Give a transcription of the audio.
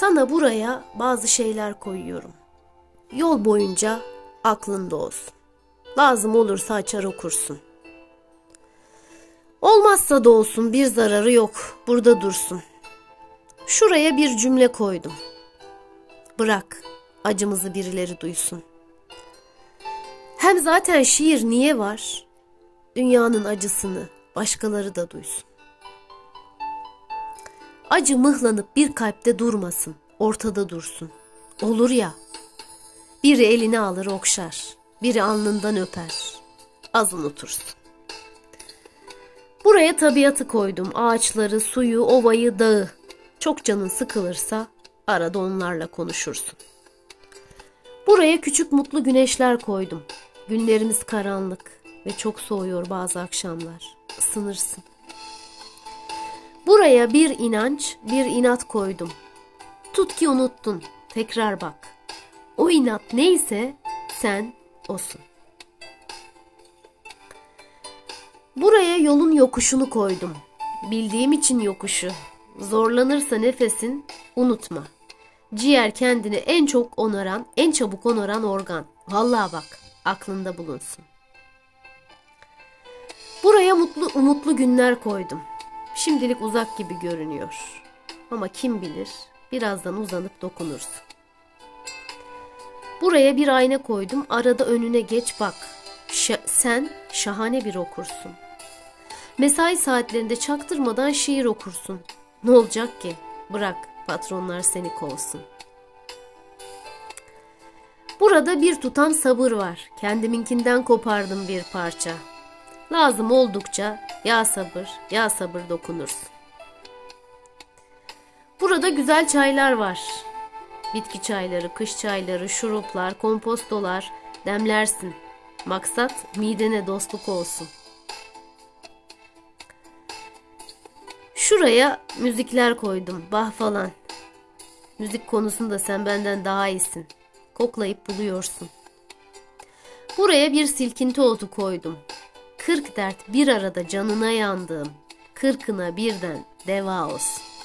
Sana buraya bazı şeyler koyuyorum. Yol boyunca aklında olsun. Lazım olursa açar okursun. Olmazsa da olsun bir zararı yok. Burada dursun. Şuraya bir cümle koydum. Bırak acımızı birileri duysun. Hem zaten şiir niye var? Dünyanın acısını başkaları da duysun. Acı mıhlanıp bir kalpte durmasın, ortada dursun. Olur ya, biri elini alır okşar, biri alnından öper, az unutursun. Buraya tabiatı koydum, ağaçları, suyu, ovayı, dağı. Çok canın sıkılırsa arada onlarla konuşursun. Buraya küçük mutlu güneşler koydum. Günlerimiz karanlık ve çok soğuyor bazı akşamlar. Isınırsın. Buraya bir inanç, bir inat koydum. Tut ki unuttun, tekrar bak. O inat neyse sen osun. Buraya yolun yokuşunu koydum. Bildiğim için yokuşu. Zorlanırsa nefesin unutma. Ciğer kendini en çok onaran, en çabuk onaran organ. Vallahi bak, aklında bulunsun. Buraya mutlu umutlu günler koydum. Şimdilik uzak gibi görünüyor. Ama kim bilir birazdan uzanıp dokunursun. Buraya bir ayna koydum. Arada önüne geç bak. Ş- sen şahane bir okursun. Mesai saatlerinde çaktırmadan şiir okursun. Ne olacak ki? Bırak patronlar seni kovsun. Burada bir tutam sabır var. Kendiminkinden kopardım bir parça. Lazım oldukça ya sabır ya sabır dokunursun. Burada güzel çaylar var. Bitki çayları, kış çayları, şuruplar, kompostolar demlersin. Maksat midene dostluk olsun. Şuraya müzikler koydum, bah falan. Müzik konusunda sen benden daha iyisin. Koklayıp buluyorsun. Buraya bir silkinti otu koydum. Kırk dert bir arada canına yandığım, kırkına birden deva olsun.